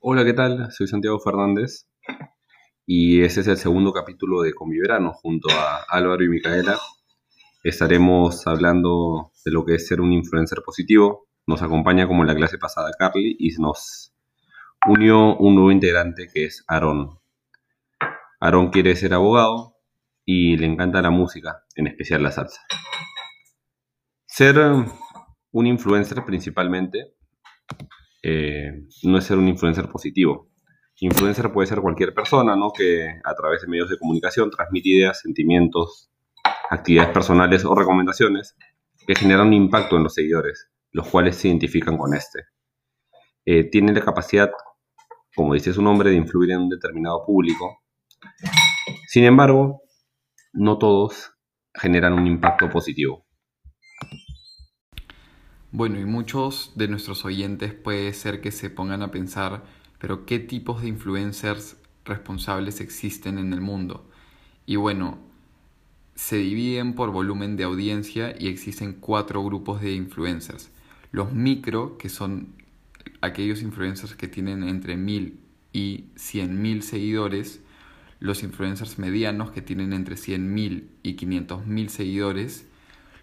Hola, ¿qué tal? Soy Santiago Fernández y ese es el segundo capítulo de Conviverano junto a Álvaro y Micaela. Estaremos hablando de lo que es ser un influencer positivo. Nos acompaña como en la clase pasada Carly y nos unió un nuevo integrante que es Aarón. Aarón quiere ser abogado y le encanta la música, en especial la salsa. Ser un influencer principalmente eh, no es ser un influencer positivo. Influencer puede ser cualquier persona, ¿no? Que a través de medios de comunicación transmite ideas, sentimientos, actividades personales o recomendaciones que generan un impacto en los seguidores, los cuales se identifican con este. Eh, tiene la capacidad, como dice su nombre, de influir en un determinado público. Sin embargo, no todos generan un impacto positivo. Bueno, y muchos de nuestros oyentes puede ser que se pongan a pensar, pero ¿qué tipos de influencers responsables existen en el mundo? Y bueno, se dividen por volumen de audiencia y existen cuatro grupos de influencers. Los micro, que son aquellos influencers que tienen entre mil y cien mil seguidores, los influencers medianos que tienen entre cien mil y quinientos mil seguidores,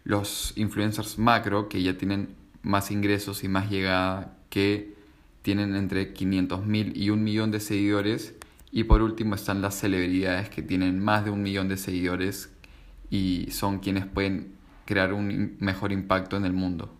los influencers macro que ya tienen más ingresos y más llegada que tienen entre 500.000 y un millón de seguidores y por último están las celebridades que tienen más de un millón de seguidores y son quienes pueden crear un mejor impacto en el mundo.